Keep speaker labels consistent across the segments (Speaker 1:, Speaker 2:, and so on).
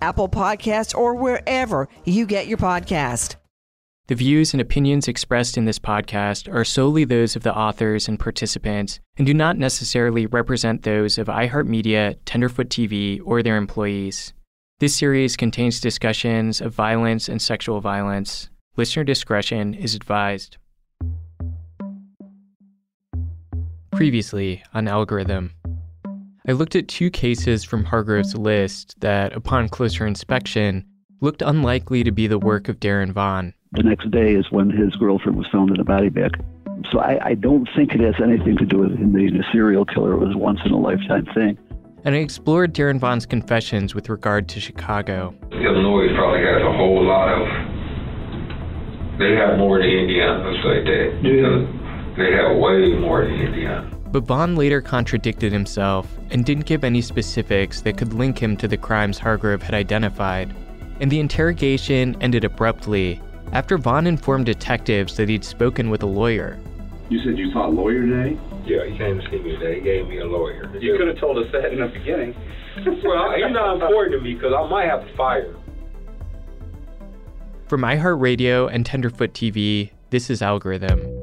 Speaker 1: Apple Podcasts, or wherever you get your podcast.
Speaker 2: The views and opinions expressed in this podcast are solely those of the authors and participants and do not necessarily represent those of iHeartMedia, Tenderfoot TV, or their employees. This series contains discussions of violence and sexual violence. Listener discretion is advised. Previously on Algorithm. I looked at two cases from Hargrove's list that, upon closer inspection, looked unlikely to be the work of Darren Vaughn.
Speaker 3: The next day is when his girlfriend was found in a body bag. So I, I don't think it has anything to do with him being a serial killer. It was a once in a lifetime thing.
Speaker 2: And I explored Darren Vaughn's confessions with regard to Chicago.
Speaker 4: Illinois probably has a whole lot of. They have more than Indiana, let's say that.
Speaker 3: Yeah.
Speaker 4: They have way more than Indiana.
Speaker 2: But Vaughn later contradicted himself and didn't give any specifics that could link him to the crimes Hargrove had identified. And the interrogation ended abruptly after Vaughn informed detectives that he'd spoken with a lawyer.
Speaker 5: You said you saw a lawyer today?
Speaker 4: Yeah, he came to see me today. He gave me a lawyer.
Speaker 5: You could have told us that in the beginning.
Speaker 4: well, he's not important to me because I might have to fire. him.
Speaker 2: From iHeartRadio and Tenderfoot TV, this is Algorithm.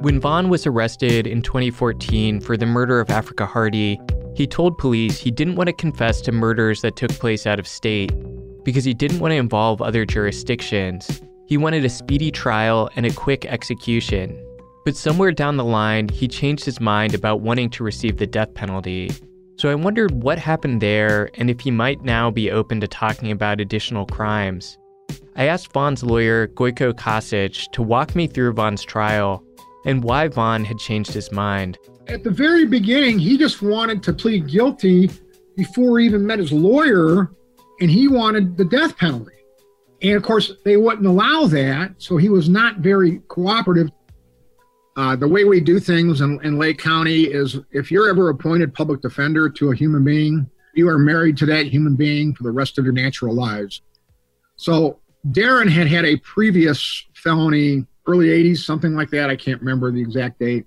Speaker 2: When Vaughn was arrested in 2014 for the murder of Afrikka Hardy, he told police he didn't want to confess to murders that took place out of state because he didn't want to involve other jurisdictions. He wanted a speedy trial and a quick execution. But somewhere down the line, he changed his mind about wanting to receive the death penalty. So I wondered what happened there and if he might now be open to talking about additional crimes. I asked Vaughn's lawyer, Gojko Kasich, to walk me through Vaughn's trial and why Vaughn had changed his mind.
Speaker 6: At the very beginning, he just wanted to plead guilty before he even met his lawyer, and he wanted the death penalty. And of course, they wouldn't allow that, so he was not very cooperative. Uh, the way we do things in, in Lake County is if you're ever appointed public defender to a human being, you are married to that human being for the rest of your natural lives. So Darren had had a previous felony, early 80s, something like that. I can't remember the exact date.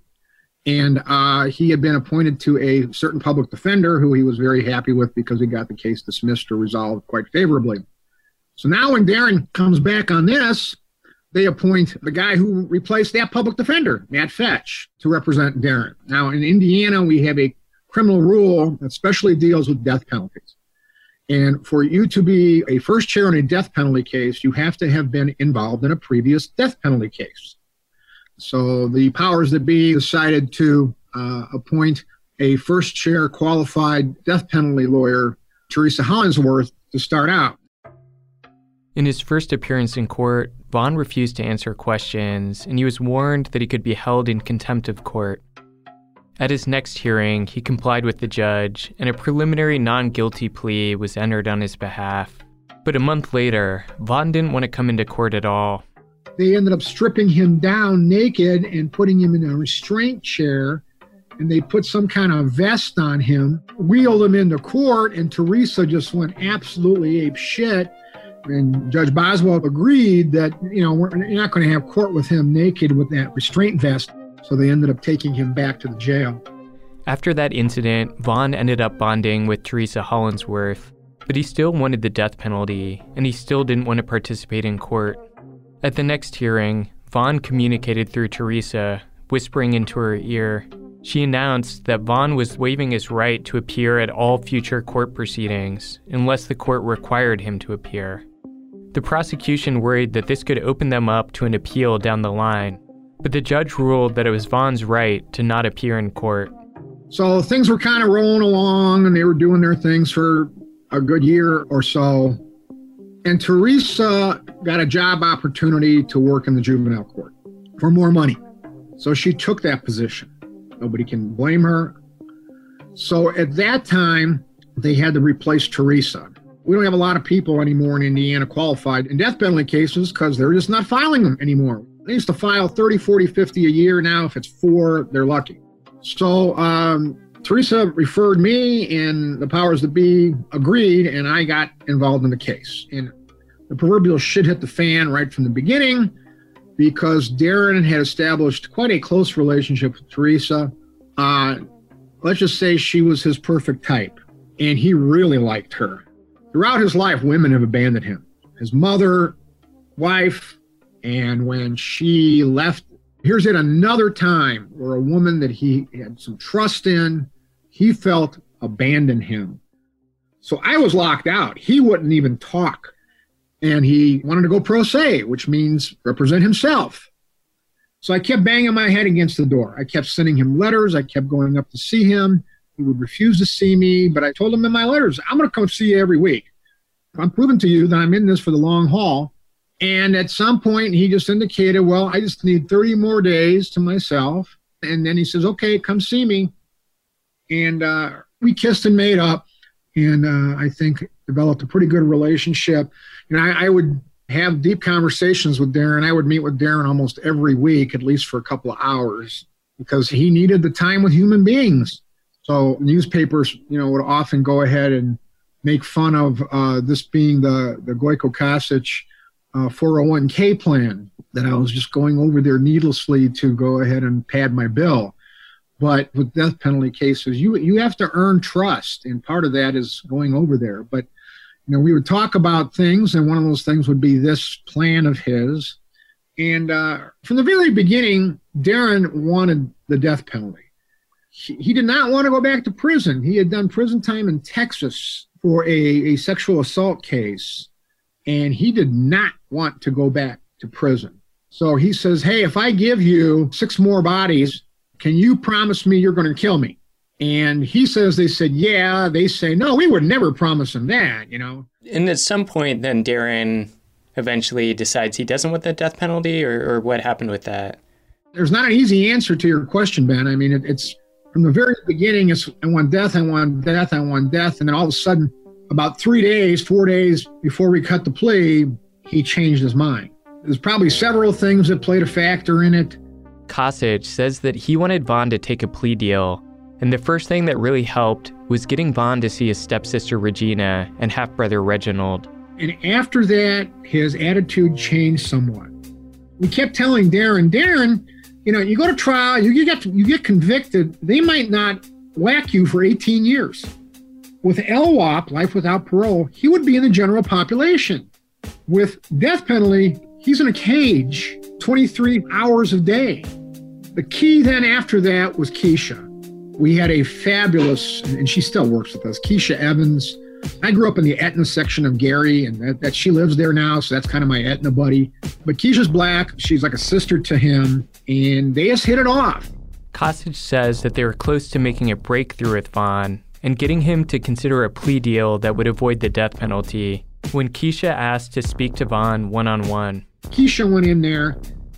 Speaker 6: And uh, he had been appointed to a certain public defender who he was very happy with because he got the case dismissed or resolved quite favorably. So now when Darren comes back on this, they appoint the guy who replaced that public defender, Matt Fetch, to represent Darren. Now in Indiana, we have a criminal rule that especially deals with death penalties. And for you to be a first chair in a death penalty case, you have to have been involved in a previous death penalty case. So the powers that be decided to uh, appoint a first chair qualified death penalty lawyer, Teresa Hollingsworth, to start out.
Speaker 2: In his first appearance in court, Vaughn refused to answer questions, and he was warned that he could be held in contempt of court. At his next hearing, he complied with the judge, and a preliminary non guilty plea was entered on his behalf. But a month later, Vaughn didn't want to come into court at all.
Speaker 6: They ended up stripping him down naked and putting him in a restraint chair and they put some kind of vest on him, wheeled him into court, and Teresa just went absolutely ape shit. And Judge Boswell agreed that, you know, you're not going to have court with him naked with that restraint vest. So they ended up taking him back to the jail.
Speaker 2: After that incident, Vaughn ended up bonding with Teresa Hollingsworth, but he still wanted the death penalty, and he still didn't want to participate in court. At the next hearing, Vaughn communicated through Teresa, whispering into her ear. She announced that Vaughn was waiving his right to appear at all future court proceedings unless the court required him to appear. The prosecution worried that this could open them up to an appeal down the line, but the judge ruled that it was Vaughn's right to not appear in court.
Speaker 6: So things were kind of rolling along and they were doing their things for a good year or so. And Teresa got a job opportunity to work in the juvenile court for more money. So she took that position. Nobody can blame her. So at that time, they had to replace Teresa. We don't have a lot of people anymore in Indiana qualified in death penalty cases because they're just not filing them anymore. They used to file 30, 40, 50 a year. Now, if it's four, they're lucky. So um, Teresa referred me, and the powers that be agreed, and I got involved in the case. And the proverbial shit hit the fan right from the beginning because Darren had established quite a close relationship with Teresa. Uh, let's just say she was his perfect type, and he really liked her. Throughout his life, women have abandoned him. His mother, wife, and when she left here's yet another time where a woman that he had some trust in, he felt abandoned him. So I was locked out. He wouldn't even talk. And he wanted to go pro se, which means represent himself. So I kept banging my head against the door. I kept sending him letters. I kept going up to see him. He would refuse to see me, but I told him in my letters, I'm going to come see you every week. I'm proving to you that I'm in this for the long haul. And at some point, he just indicated, well, I just need 30 more days to myself. And then he says, okay, come see me. And uh, we kissed and made up. And uh, I think developed a pretty good relationship. And I, I would have deep conversations with Darren. I would meet with Darren almost every week, at least for a couple of hours, because he needed the time with human beings. So newspapers, you know, would often go ahead and make fun of uh, this being the the Gojko Kasich uh, 401k plan that I was just going over there needlessly to go ahead and pad my bill. But with death penalty cases, you you have to earn trust, and part of that is going over there. But you know, we would talk about things, and one of those things would be this plan of his. And uh, from the very beginning, Darren wanted the death penalty. He, he did not want to go back to prison. He had done prison time in Texas for a, a sexual assault case and he did not want to go back to prison. So he says, Hey, if I give you six more bodies, can you promise me you're going to kill me? And he says, They said, Yeah. They say, No, we would never promise him that, you know.
Speaker 7: And at some point, then Darren eventually decides he doesn't want the death penalty, or, or what happened with that?
Speaker 6: There's not an easy answer to your question, Ben. I mean, it, it's from the very beginning, it's I want death, I want death, I want death. And then all of a sudden, about three days, four days before we cut the plea, he changed his mind. There's probably several things that played a factor in it.
Speaker 2: Kasich says that he wanted Vaughn to take a plea deal, and the first thing that really helped was getting Vaughn to see his stepsister Regina and half brother Reginald.
Speaker 6: And after that, his attitude changed somewhat. We kept telling Darren, Darren, you know, you go to trial, you get you get convicted, they might not whack you for 18 years. With LWOP, life without parole, he would be in the general population. With death penalty, he's in a cage 23 hours a day. The key then after that was Keisha. We had a fabulous, and she still works with us, Keisha Evans. I grew up in the Aetna section of Gary, and that, that she lives there now, so that's kind of my Aetna buddy. But Keisha's black, she's like a sister to him, and they just hit it off.
Speaker 2: Kasich says that they were close to making a breakthrough with Vaughn and getting him to consider a plea deal that would avoid the death penalty when Keisha asked to speak to Vaughn one on one.
Speaker 6: Keisha went in there.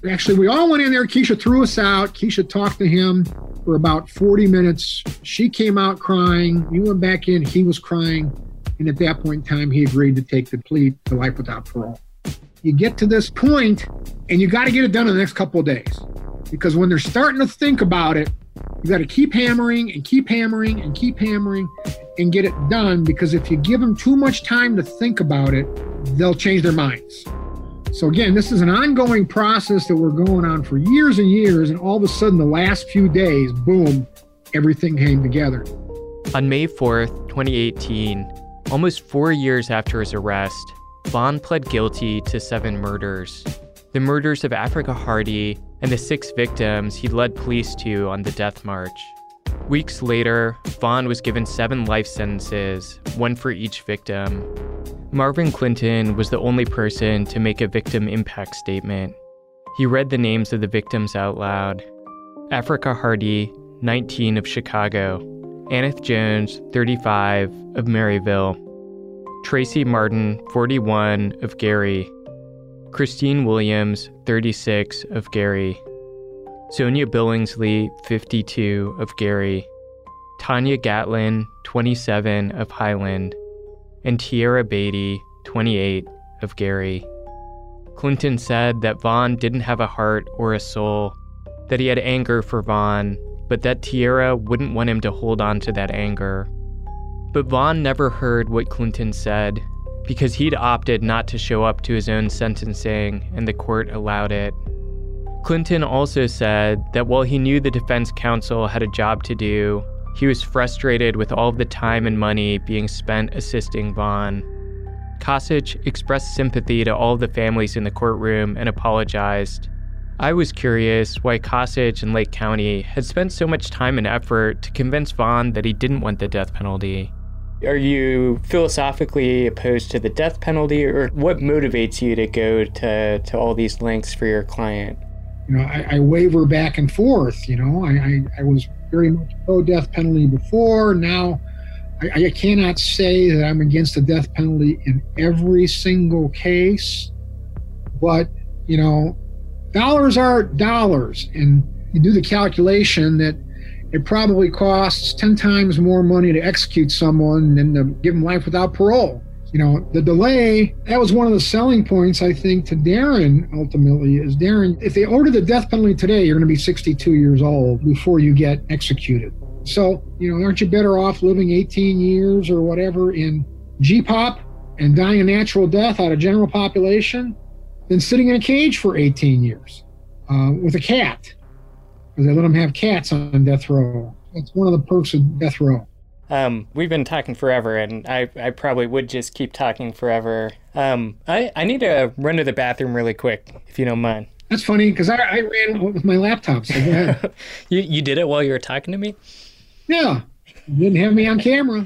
Speaker 6: Actually, we all went in there. Keisha threw us out. Keisha talked to him for about 40 minutes. She came out crying. We went back in. He was crying. And at that point in time, he agreed to take the plea to life without parole. You get to this point, and you got to get it done in the next couple of days. Because when they're starting to think about it, You got to keep hammering and keep hammering and keep hammering and get it done because if you give them too much time to think about it, they'll change their minds. So, again, this is an ongoing process that we're going on for years and years. And all of a sudden, the last few days, boom, everything came together.
Speaker 2: On May 4th, 2018, almost four years after his arrest, Vaughn pled guilty to seven murders the murders of Afrikka Hardy and the six victims he led police to on the death march. Weeks later, Vaughn was given seven life sentences, one for each victim. Marvin Clinton was the only person to make a victim impact statement. He read the names of the victims out loud Afrikka Hardy, 19 of Chicago, Anith Jones, 35 of Merrillville, Tracy Martin, 41 of Gary, Kristine Williams, 36 of Gary, Sonya Billingsley, 52 of Gary, Tanya Gatlin, 27 of Highland, and Teaira Batey, 28 of Gary. Clinton said that Vaughn didn't have a heart or a soul, that he had anger for Vaughn, but that Tierra wouldn't want him to hold on to that anger. But Vaughn never heard what Clinton said because he'd opted not to show up to his own sentencing and the court allowed it. Clinton also said that while he knew the defense counsel had a job to do, he was frustrated with all of the time and money being spent assisting Vaughn. Kasich expressed sympathy to all the families in the courtroom and apologized. I was curious why Kasich and Lake County had spent so much time and effort to convince Vaughn that he didn't want the death penalty. Are you philosophically opposed to the death penalty, or what motivates you to go to, to all these lengths for your client?
Speaker 6: You know, I, I waver back and forth. You know, I, I, I was very much pro death penalty before. Now, I, I cannot say that I'm against the death penalty in every single case, but you know, dollars are dollars, and you do the calculation that it probably costs 10 times more money to execute someone than to give them life without parole. You know, the delay, that was one of the selling points, I think, to Darren ultimately is Darren, if they order the death penalty today, you're going to be 62 years old before you get executed. So, you know, aren't you better off living 18 years or whatever in GPOP and dying a natural death out of general population than sitting in a cage for 18 years uh, with a cat? Because they let them have cats on death row. It's one of the perks of death row.
Speaker 7: Um, we've been talking forever, and I, I probably would just keep talking forever. Um, I, I need to run to the bathroom really quick, if you don't mind.
Speaker 6: That's funny because I, I ran with my laptop. So go ahead.
Speaker 7: you you did it while you were talking to me.
Speaker 6: Yeah, you didn't have me on camera.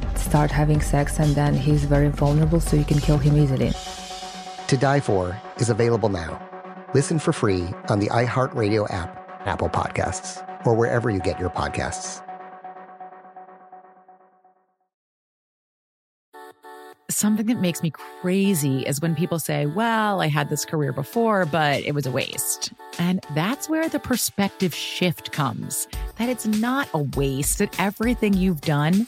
Speaker 8: start having sex, and then he's very vulnerable, so you can kill him easily.
Speaker 9: To Die For is available now. Listen for free on the iHeartRadio app, Apple Podcasts, or wherever you get your podcasts.
Speaker 10: Something that makes me crazy is when people say, Well, I had this career before, but it was a waste. And that's where the perspective shift comes that it's not a waste, that everything you've done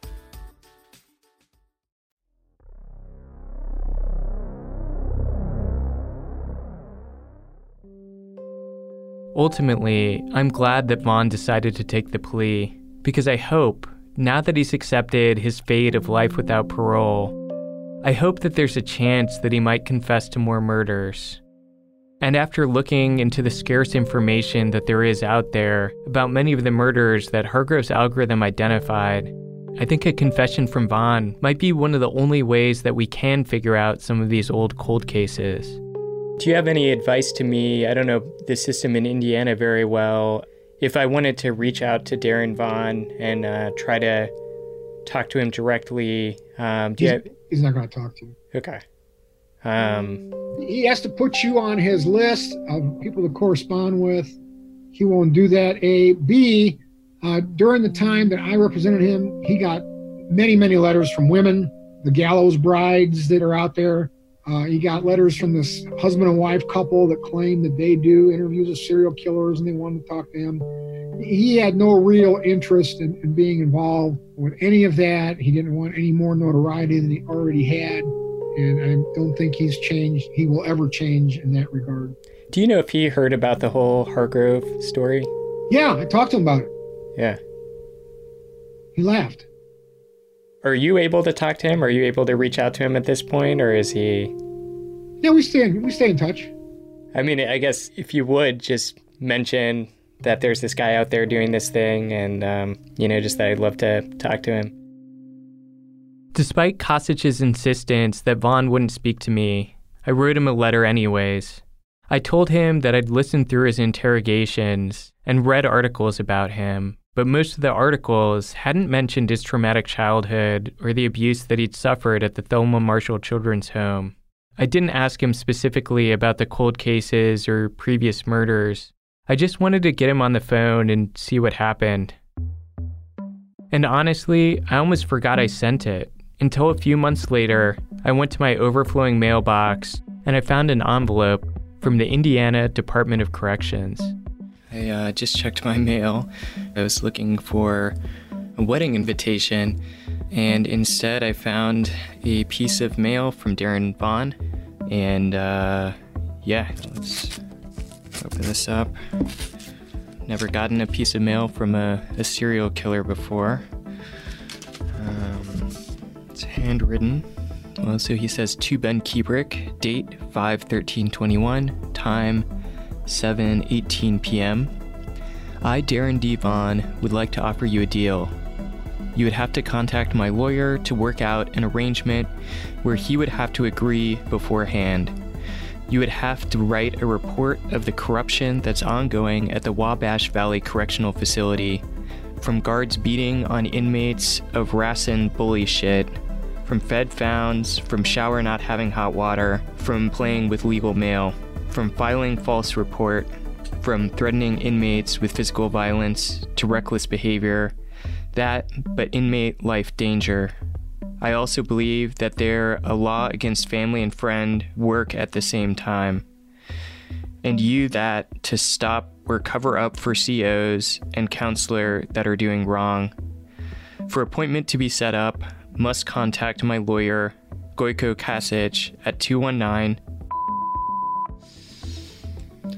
Speaker 2: Ultimately, I'm glad that Vaughn decided to take the plea because I hope, now that he's accepted his fate of life without parole, I hope that there's a chance that he might confess to more murders. And after looking into the scarce information that there is out there about many of the murders that Hargrove's algorithm identified, I think a confession from Vaughn might be one of the only ways that we can figure out some of these old cold cases.
Speaker 7: Do you have any advice to me? I don't know the system in Indiana very well. If I wanted to reach out to Darren Vaughn and uh, try to talk to him directly, um, do
Speaker 6: he's,
Speaker 7: you have...
Speaker 6: he's not going to talk to you.
Speaker 7: Okay. Um,
Speaker 6: he has to put you on his list of people to correspond with. He won't do that. A. B. Uh, during the time that I represented him, he got many, many letters from women, the gallows brides that are out there. Uh, he got letters from this husband and wife couple that claimed that they do interviews of serial killers and they wanted to talk to him. He had no real interest in, in being involved with any of that. He didn't want any more notoriety than he already had. And I don't think he's changed. He will ever change in that regard.
Speaker 7: Do you know if he heard about the whole Hargrove story?
Speaker 6: Yeah, I talked to him about it.
Speaker 7: Yeah.
Speaker 6: He laughed.
Speaker 7: Are you able to talk to him? Are you able to reach out to him at this point, or is he?
Speaker 6: Yeah, we stay in, we stay in touch.
Speaker 7: I mean, I guess if you would just mention that there's this guy out there doing this thing, and um, you know, just that I'd love to talk to him.
Speaker 2: Despite Kasich's insistence that Vaughn wouldn't speak to me, I wrote him a letter anyways. I told him that I'd listened through his interrogations and read articles about him, but most of the articles hadn't mentioned his traumatic childhood or the abuse that he'd suffered at the Thelma Marshall Children's Home. I didn't ask him specifically about the cold cases or previous murders. I just wanted to get him on the phone and see what happened. And honestly, I almost forgot I sent it until a few months later, I went to my overflowing mailbox and I found an envelope from the Indiana Department of Corrections.
Speaker 11: I uh, just checked my mail. I was looking for a wedding invitation, and instead I found a piece of mail from Darren Vaughn. And uh, yeah, let's open this up. Never gotten a piece of mail from a, a serial killer before. Um, it's handwritten. Well, so he says to Ben Kuebrich, date 5 13 21, time 7 18 p.m. I, Darren D. Vaughn, would like to offer you a deal. You would have to contact my lawyer to work out an arrangement where he would have to agree beforehand. You would have to write a report of the corruption that's ongoing at the Wabash Valley Correctional Facility, from guards beating on inmates of Racine bully shit, from Fed founds, from shower not having hot water, from playing with legal mail, from filing false report, from threatening inmates with physical violence to reckless behavior, that but inmate life danger. I also believe that there a law against family and friend work at the same time.
Speaker 2: and you that to stop or cover up for COs and counselor that are doing wrong. For appointment to be set up, must contact my lawyer, Gojko Kasich, at 219.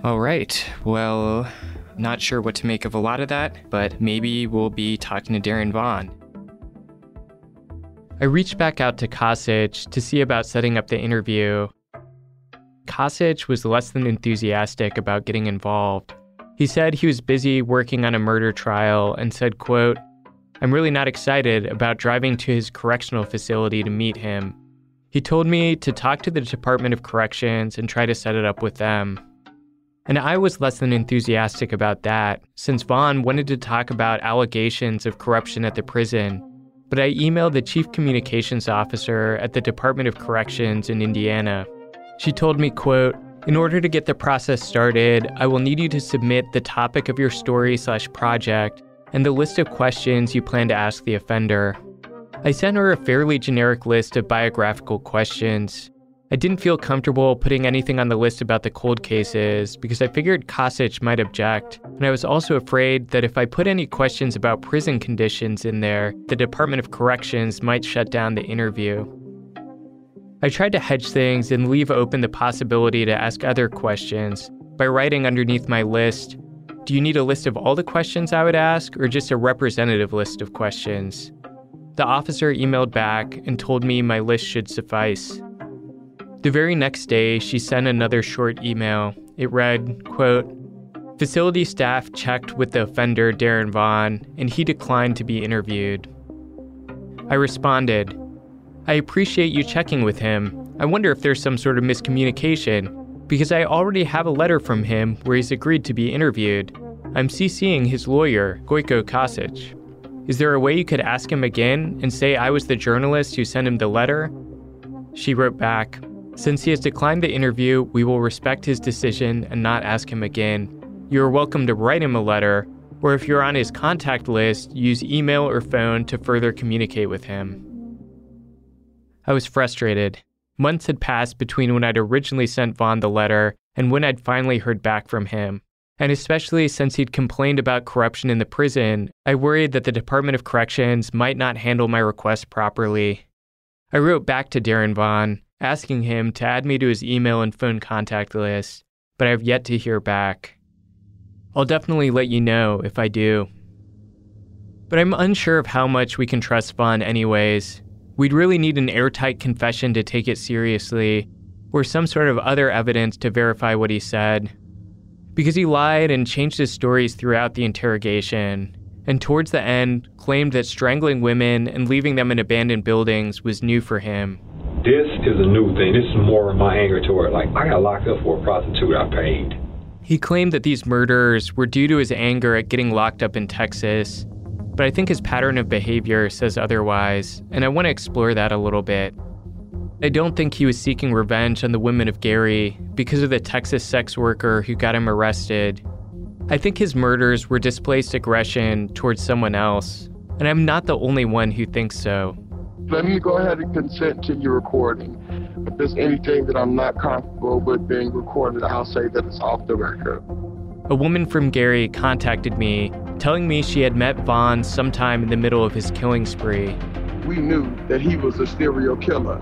Speaker 2: All right, well, not sure what to make of a lot of that, but maybe we'll be talking to Darren Vaughn. I reached back out to Kasich to see about setting up the interview. Kasich was less than enthusiastic about getting involved. He said he was busy working on a murder trial and said, quote, I'm really not excited about driving to his correctional facility to meet him. He told me to talk to the Department of Corrections and try to set it up with them. And I was less than enthusiastic about that, since Vaughn wanted to talk about allegations of corruption at the prison. But I emailed the chief communications officer at the Department of Corrections in Indiana. She told me, quote, in order to get the process started, I will need you to submit the topic of your story slash project and the list of questions you plan to ask the offender. I sent her a fairly generic list of biographical questions. I didn't feel comfortable putting anything on the list about the cold cases because I figured Kasich might object, and I was also afraid that if I put any questions about prison conditions in there, the Department of Corrections might shut down the interview. I tried to hedge things and leave open the possibility to ask other questions by writing underneath my list Do you need a list of all the questions I would ask, or just a representative list of questions? The officer emailed back and told me my list should suffice. The very next day, she sent another short email. It read, quote, Facility staff checked with the offender, Darren Vaughn, and he declined to be interviewed. I responded, I appreciate you checking with him. I wonder if there's some sort of miscommunication, because I already have a letter from him where he's agreed to be interviewed. I'm CCing his lawyer, Gojko Kasich. Is there a way you could ask him again and say I was the journalist who sent him the letter? She wrote back, Since he has declined the interview, we will respect his decision and not ask him again. You are welcome to write him a letter, or if you're on his contact list, use email or phone to further communicate with him. I was frustrated. Months had passed between when I'd originally sent Vaughn the letter and when I'd finally heard back from him. And especially since he'd complained about corruption in the prison, I worried that the Department of Corrections might not handle my request properly. I wrote back to Darren Vaughn, asking him to add me to his email and phone contact list, but I have yet to hear back. I'll definitely let you know if I do. But I'm unsure of how much we can trust Vaughn, anyways, We'd really need an airtight confession to take it seriously, or some sort of other evidence to verify what he said. Because he lied and changed his stories throughout the interrogation, and towards the end claimed that strangling women and leaving them in abandoned buildings was new for him.
Speaker 4: This is a new thing. This is more of my anger toward like I got locked up for a prostitute I paid.
Speaker 2: He claimed that these murders were due to his anger at getting locked up in Texas but I think his pattern of behavior says otherwise, and I want to explore that a little bit. I don't think he was seeking revenge on the women of Gary because of the Texas sex worker who got him arrested. I think his murders were displaced aggression towards someone else, and I'm not the only one who thinks so.
Speaker 12: Let me go ahead and consent to your recording. If there's anything that I'm not comfortable with being recorded, I'll say that it's off the record.
Speaker 2: A woman from Gary contacted me telling me she had met Vaughn sometime in the middle of his killing spree.
Speaker 12: We knew that he was a serial killer.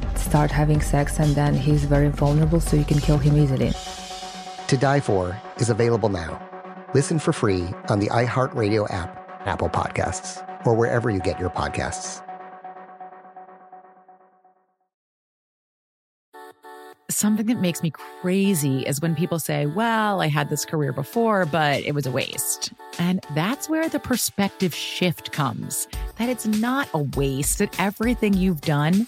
Speaker 8: start having sex, and then he's very vulnerable, so you can kill him easily.
Speaker 9: To Die For is available now. Listen for free on the iHeartRadio app, Apple Podcasts, or wherever you get your podcasts.
Speaker 10: Something that makes me crazy is when people say, Well, I had this career before, but it was a waste. And that's where the perspective shift comes that it's not a waste, that everything you've done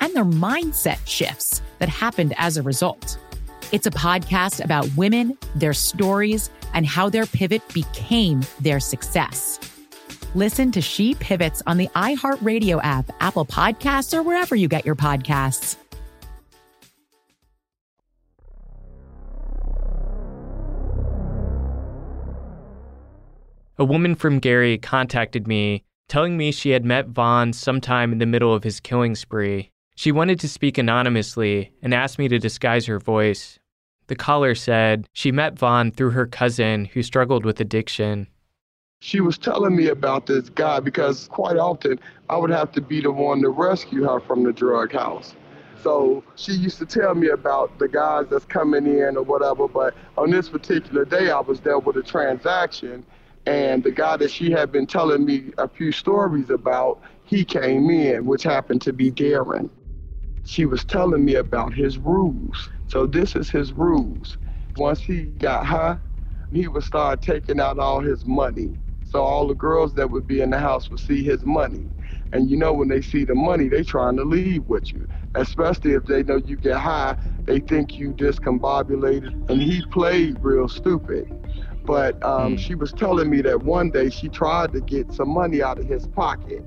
Speaker 10: and their mindset shifts that happened as a result. It's a podcast about women, their stories, and how their pivot became their success. Listen to She Pivots on the iHeartRadio app, Apple Podcasts, or wherever you get your podcasts.
Speaker 2: A woman from Gary contacted me telling me she had met Vaughn sometime in the middle of his killing spree. She wanted to speak anonymously and asked me to disguise her voice. The caller said she met Vaughn through her cousin who struggled with addiction.
Speaker 12: She was telling me about this guy because quite often I would have to be the one to rescue her from the drug house. So she used to tell me about the guys that's coming in or whatever, but on this particular day I was there with a transaction and the guy that she had been telling me a few stories about, he came in, which happened to be Darren. She was telling me about his rules. So this is his rules. Once he got high, he would start taking out all his money. So all the girls that would be in the house would see his money. And you know when they see the money, they trying to leave with you. Especially if they know you get high, they think you discombobulated. And he played real stupid. But um, she was telling me that one day she tried to get some money out of his pocket.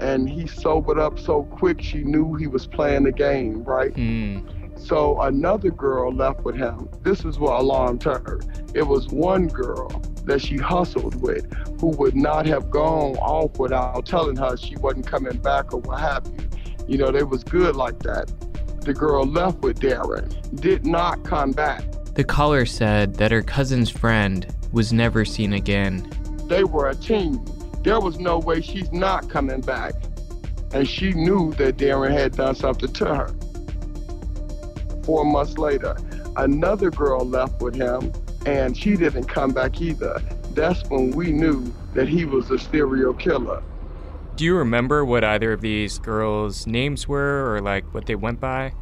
Speaker 12: And he sobered up so quick she knew he was playing the game, right? Hmm. So another girl left with him. This is what alarmed her. It was one girl that she hustled with who would not have gone off without telling her she wasn't coming back or what have you. You know, they was good like that. The girl left with Darren, did not come back.
Speaker 2: The caller said that her cousin's friend was never seen again.
Speaker 12: They were a team. There was no way she's not coming back. And she knew that Darren had done something to her. Four months later, another girl left with him, and she didn't come back either. That's when we knew that he was a serial killer.
Speaker 2: Do you remember what either of these girls' names were or like what they went by?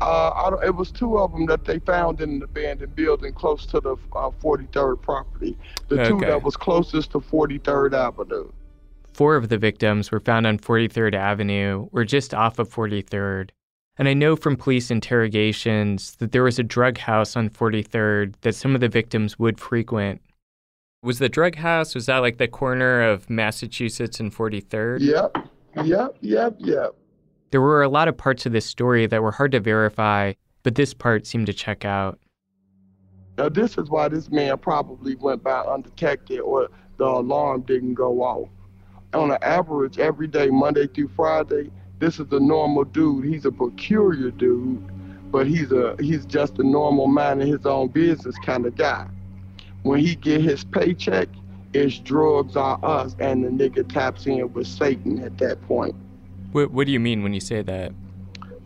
Speaker 12: Uh, I don't, it was two of them that they found in an abandoned building close to the uh, 43rd property. The two that was closest to 43rd Avenue.
Speaker 2: Four of the victims were found on 43rd Avenue or just off of 43rd. And I know from police interrogations that there was a drug house on 43rd that some of the victims would frequent. Was the drug house, was that like the corner of Massachusetts and 43rd?
Speaker 12: Yep, yep, yep, yep.
Speaker 2: There were a lot of parts of this story that were hard to verify, but this part seemed to check out.
Speaker 12: Now, this is why this man probably went by undetected, or the alarm didn't go off. On an average, every day, Monday through Friday, this is a normal dude. He's a peculiar dude, but he's a he's just a normal man in his own business kind of guy. When he get his paycheck, it's drugs are us, and the nigga taps in with Satan at that point.
Speaker 2: What, what do you mean when you say that?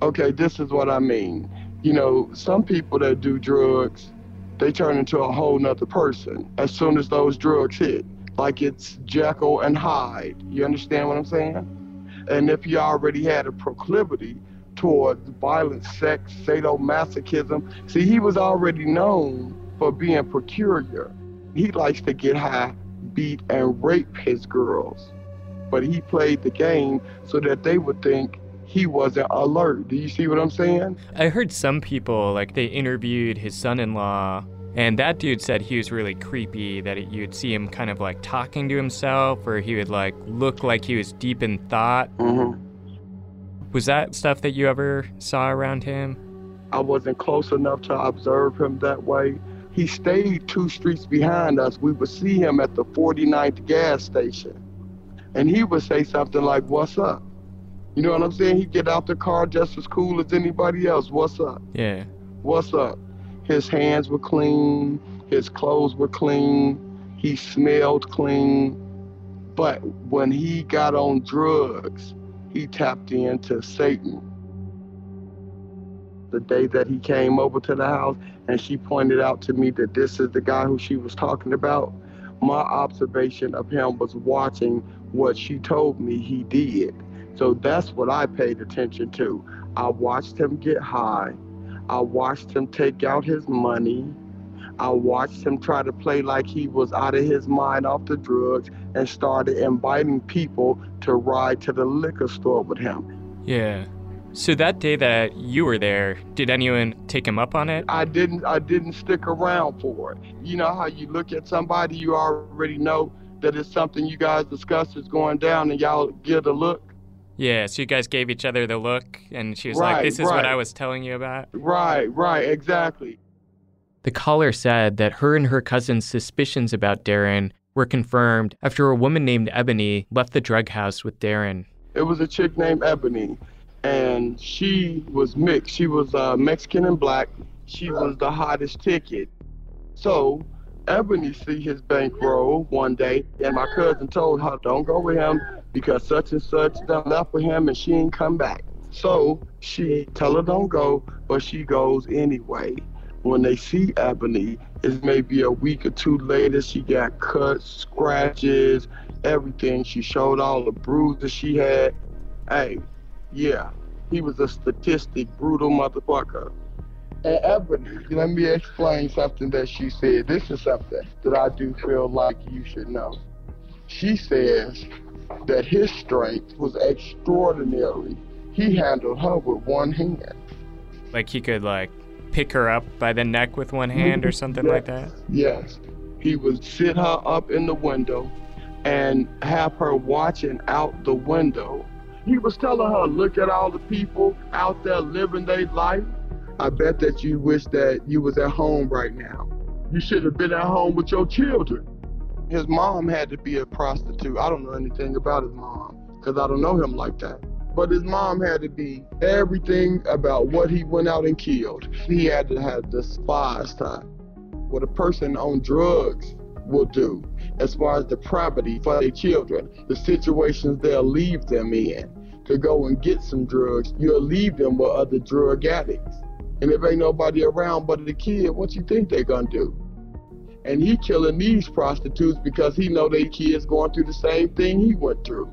Speaker 12: Okay, this is what I mean. You know, some people that do drugs, they turn into a whole nother person as soon as those drugs hit. Like it's Jekyll and Hyde. You understand what I'm saying? And if he already had a proclivity towards violent sex, sadomasochism, see, he was already known for being peculiar. He likes to get high, beat, and rape his girls. But he played the game so that they would think he wasn't alert. Do you see what I'm saying?
Speaker 2: I heard some people, like, they interviewed his son in law, and that dude said he was really creepy, that it, you'd see him kind of like talking to himself, or he would like look like he was deep in thought.
Speaker 12: Mm-hmm.
Speaker 2: Was that stuff that you ever saw around him?
Speaker 12: I wasn't close enough to observe him that way. He stayed two streets behind us. We would see him at the 49th gas station. And he would say something like, What's up? You know what I'm saying? He'd get out the car just as cool as anybody else. What's up?
Speaker 2: Yeah.
Speaker 12: What's up? His hands were clean, his clothes were clean, he smelled clean. But when he got on drugs, he tapped into Satan. The day that he came over to the house and she pointed out to me that this is the guy who she was talking about, my observation of him was watching what she told me he did. So that's what I paid attention to. I watched him get high. I watched him take out his money. I watched him try to play like he was out of his mind off the drugs and started inviting people to ride to the liquor store with him.
Speaker 2: Yeah. So that day that you were there, did anyone take him up on it?
Speaker 12: I didn't I didn't stick around for it. You know how you look at somebody you already know that it's something you guys discussed is going down and y'all give a look?
Speaker 2: Yeah, so you guys gave each other the look, and she was
Speaker 12: right,
Speaker 2: like, This is
Speaker 12: right.
Speaker 2: what I was telling you about?
Speaker 12: Right, right, exactly.
Speaker 2: The caller said that her and her cousin's suspicions about Darren were confirmed after a woman named Ebony left the drug house with Darren.
Speaker 12: It was a chick named Ebony, and she was mixed. She was uh, Mexican and black. She was the hottest ticket. So Ebony see his bankroll one day, and my cousin told her, "Don't go with him because such and such done left with him, and she ain't come back." So she tell her don't go, but she goes anyway. When they see Ebony, it's maybe a week or two later. She got cuts, scratches, everything. She showed all the bruises she had. Hey, yeah, he was a statistic, brutal motherfucker. And Ebony, let me explain something that she said. This is something that I do feel like you should know. She says that his strength was extraordinary. He handled her with one hand.
Speaker 2: Like he could, like, pick her up by the neck with one hand or something like that?
Speaker 12: Yes. He would sit her up in the window and have her watching out the window. He was telling her, look at all the people out there living their life. I bet that you wish that you was at home right now. You should have been at home with your children. His mom had to be a prostitute. I don't know anything about his mom because I don't know him like that. But his mom had to be everything about what he went out and killed. He had to have despised her. What a person on drugs will do as far as depravity for their children, the situations they'll leave them in. To go and get some drugs, you'll leave them with other drug addicts. And if ain't nobody around but the kid, what you think they gonna do? And he killing these prostitutes because he know they kids going through the same thing he went through.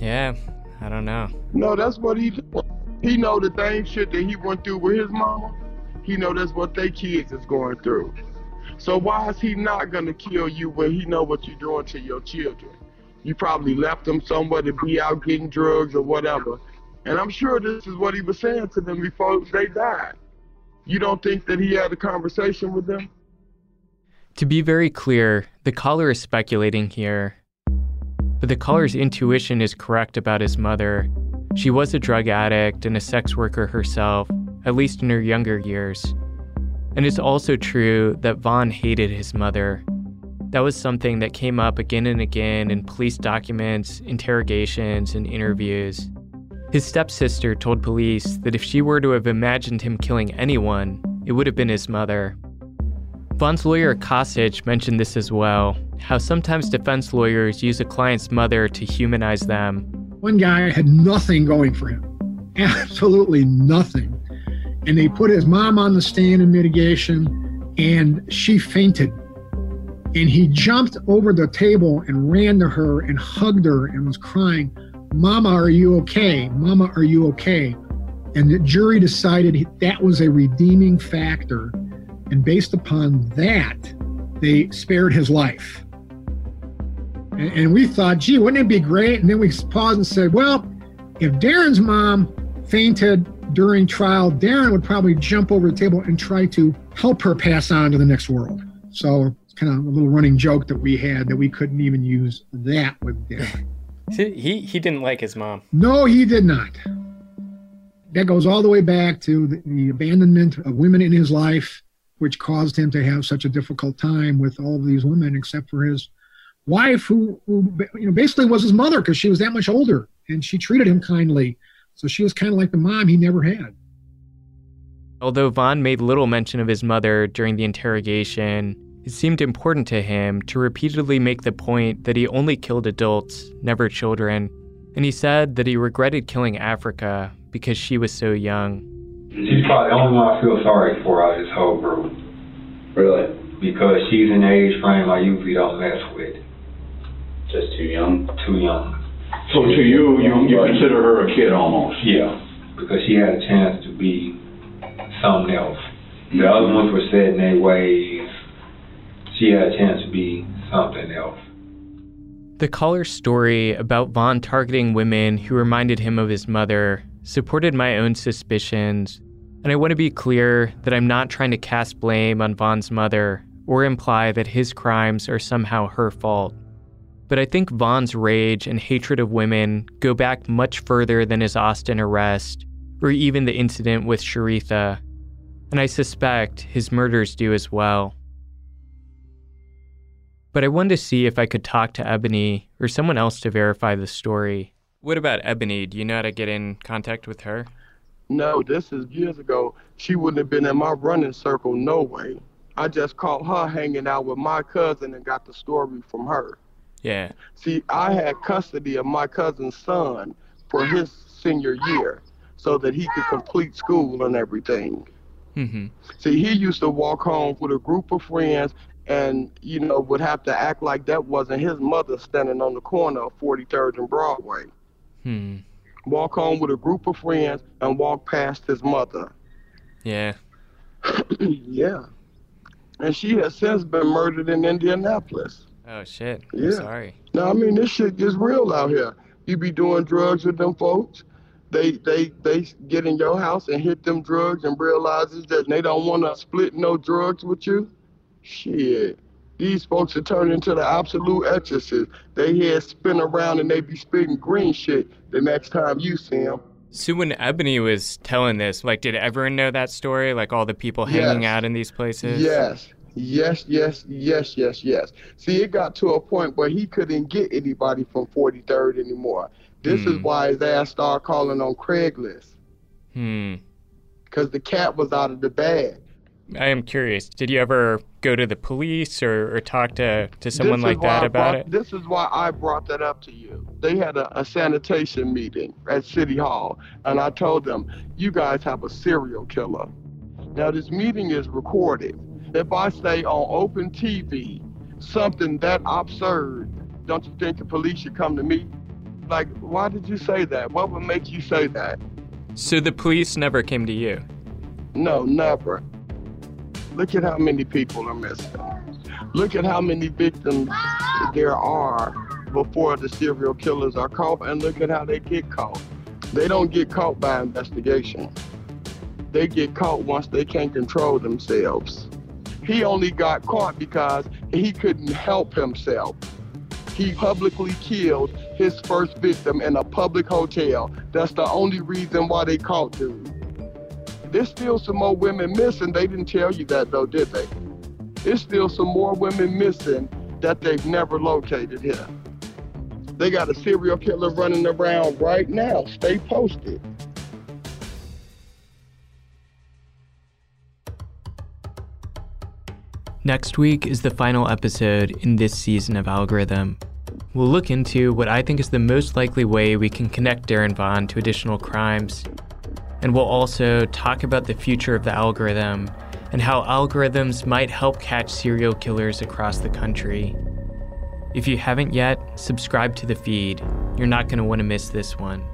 Speaker 2: Yeah, I don't know.
Speaker 12: No, that's what he. He know the same shit that he went through with his mama. He know that's what they kids is going through. So why is he not gonna kill you when he know what you're doing to your children? You probably left them somewhere to be out getting drugs or whatever. And I'm sure this is what he was saying to them before they died. You don't think that he had a conversation with them?
Speaker 2: To be very clear, the caller is speculating here. But the caller's intuition is correct about his mother. She was a drug addict and a sex worker herself, at least in her younger years. And it's also true that Vaughn hated his mother. That was something that came up again and again in police documents, interrogations, and interviews. His stepsister told police that if she were to have imagined him killing anyone, it would have been his mother. Vaughn's lawyer Kasich mentioned this as well how sometimes defense lawyers use a client's mother to humanize them.
Speaker 6: One guy had nothing going for him, absolutely nothing. And they put his mom on the stand in mitigation, and she fainted. And he jumped over the table and ran to her and hugged her and was crying, Mama, are you okay? Mama, are you okay? And the jury decided that was a redeeming factor. And based upon that, they spared his life. And, and, we thought, gee, wouldn't it be great? And then we paused and said, well, if Darren's mom fainted during trial, Darren would probably jump over the table and try to help her pass on to the next world. So it's kind of a little running joke that we had that we couldn't even use that with Darren.
Speaker 7: He he didn't like his mom.
Speaker 6: No, he did not. That goes all the way back to the, the abandonment of women in his life, which caused him to have such a difficult time with all of these women, except for his wife, who, who you know basically was his mother because she was that much older and she treated him kindly. So she was kind of like the mom he never had.
Speaker 2: Although Vaughn made little mention of his mother during the interrogation, it seemed important to him to repeatedly make the point that he only killed adults, never children, and he said that he regretted killing Afrikka because she was so young.
Speaker 4: She's probably the only one I feel sorry for out of this whole group.
Speaker 5: Really?
Speaker 4: Because she's an age frame I usually don't mess with.
Speaker 5: Just too young?
Speaker 4: Too young.
Speaker 13: So to you, you, you consider her a kid almost?
Speaker 4: Yeah, because she had a chance to be something else. The other ones were set in their ways she had a chance to be something else.
Speaker 2: The caller's story about Vaughn targeting women who reminded him of his mother supported my own suspicions, and I want to be clear that I'm not trying to cast blame on Vaughn's mother or imply that his crimes are somehow her fault. But I think Vaughn's rage and hatred of women go back much further than his Austin arrest or even the incident with Sharitha, and I suspect his murders do as well but I wanted to see if I could talk to Ebony or someone else to verify the story. What about Ebony? Do you know how to get in contact with her?
Speaker 12: No, this is years ago. She wouldn't have been in my running circle, no way. I just caught her hanging out with my cousin and got the story from her.
Speaker 2: Yeah.
Speaker 12: See, I had custody of my cousin's son for his senior year so that he could complete school and everything.
Speaker 2: Mm-hmm.
Speaker 12: See, he used to walk home with a group of friends and you know would have to act like that wasn't his mother standing on the corner of 43rd and Broadway.
Speaker 2: Hmm.
Speaker 12: Walk home with a group of friends and walk past his mother.
Speaker 2: Yeah.
Speaker 12: yeah. And she has since been murdered in Indianapolis.
Speaker 2: Oh shit. I'm
Speaker 12: yeah.
Speaker 2: sorry.
Speaker 12: No, I mean this shit gets real out here. You be doing drugs with them folks. They they they get in your house and hit them drugs and realizes that they don't want to split no drugs with you. Shit. These folks are turning into the absolute exorcists. They head spin around and they be spitting green shit the next time you see them.
Speaker 2: So when Ebony was telling this, like, did everyone know that story? Like all the people hanging
Speaker 12: Yes.
Speaker 2: out in these places?
Speaker 12: Yes. Yes, yes, yes, yes, yes. See, it got to a point where he couldn't get anybody from 43rd anymore. This is
Speaker 2: Hmm.
Speaker 12: why his ass started calling on Craigslist
Speaker 2: Hmm.
Speaker 12: because the cat was out of the bag.
Speaker 2: I am curious. Did you ever go to the police or, or talk to, to someone like that about
Speaker 12: brought-
Speaker 2: it?
Speaker 12: This is why I brought that up to you. They had a, a sanitation meeting at City Hall, and I told them, you guys have a serial killer. Now, this meeting is recorded. If I say on open TV something that absurd, don't you think the police should come to me? Like, why did you say that? What would make you say that?
Speaker 2: So the police never came to you?
Speaker 12: No, never. Look at how many people are missing. Look at how many victims there are before the serial killers are caught, and look at how they get caught. They don't get caught by investigation. They get caught once they can't control themselves. He only got caught because he couldn't help himself. He publicly killed his first victim in a public hotel. That's the only reason why they caught dude. There's still some more women missing. They didn't tell you that though, did they? There's still some more women missing that they've never located here. They got a serial killer running around right now. Stay posted.
Speaker 2: Next week is the final episode in this season of Algorithm. We'll look into what I think is the most likely way we can connect Darren Vaughn to additional crimes. And we'll also talk about the future of the algorithm and how algorithms might help catch serial killers across the country. If you haven't yet, subscribe to the feed. You're not going to want to miss this one.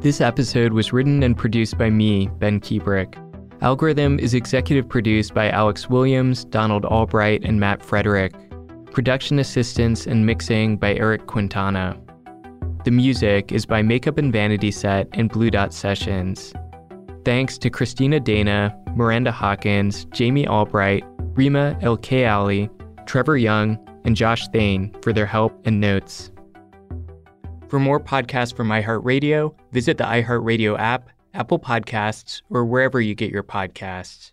Speaker 2: This episode was written and produced by me, Ben Kuebrich. Algorithm is executive produced by Alex Williams, Donald Albright, and Matt Frederick. Production assistance and mixing by Eric Quintana. The music is by Makeup and Vanity Set and Blue Dot Sessions. Thanks to Christina Dana, Miranda Hawkins, Jamie Albright, Rima El Ali, Trevor Young, and Josh Thane for their help and notes. For more podcasts from iHeartRadio, visit the iHeartRadio app, Apple Podcasts, or wherever you get your podcasts.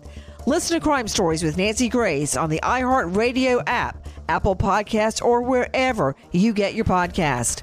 Speaker 1: Listen to Crime Stories with Nancy Grace on the iHeartRadio app, Apple Podcasts, or wherever you get your podcast.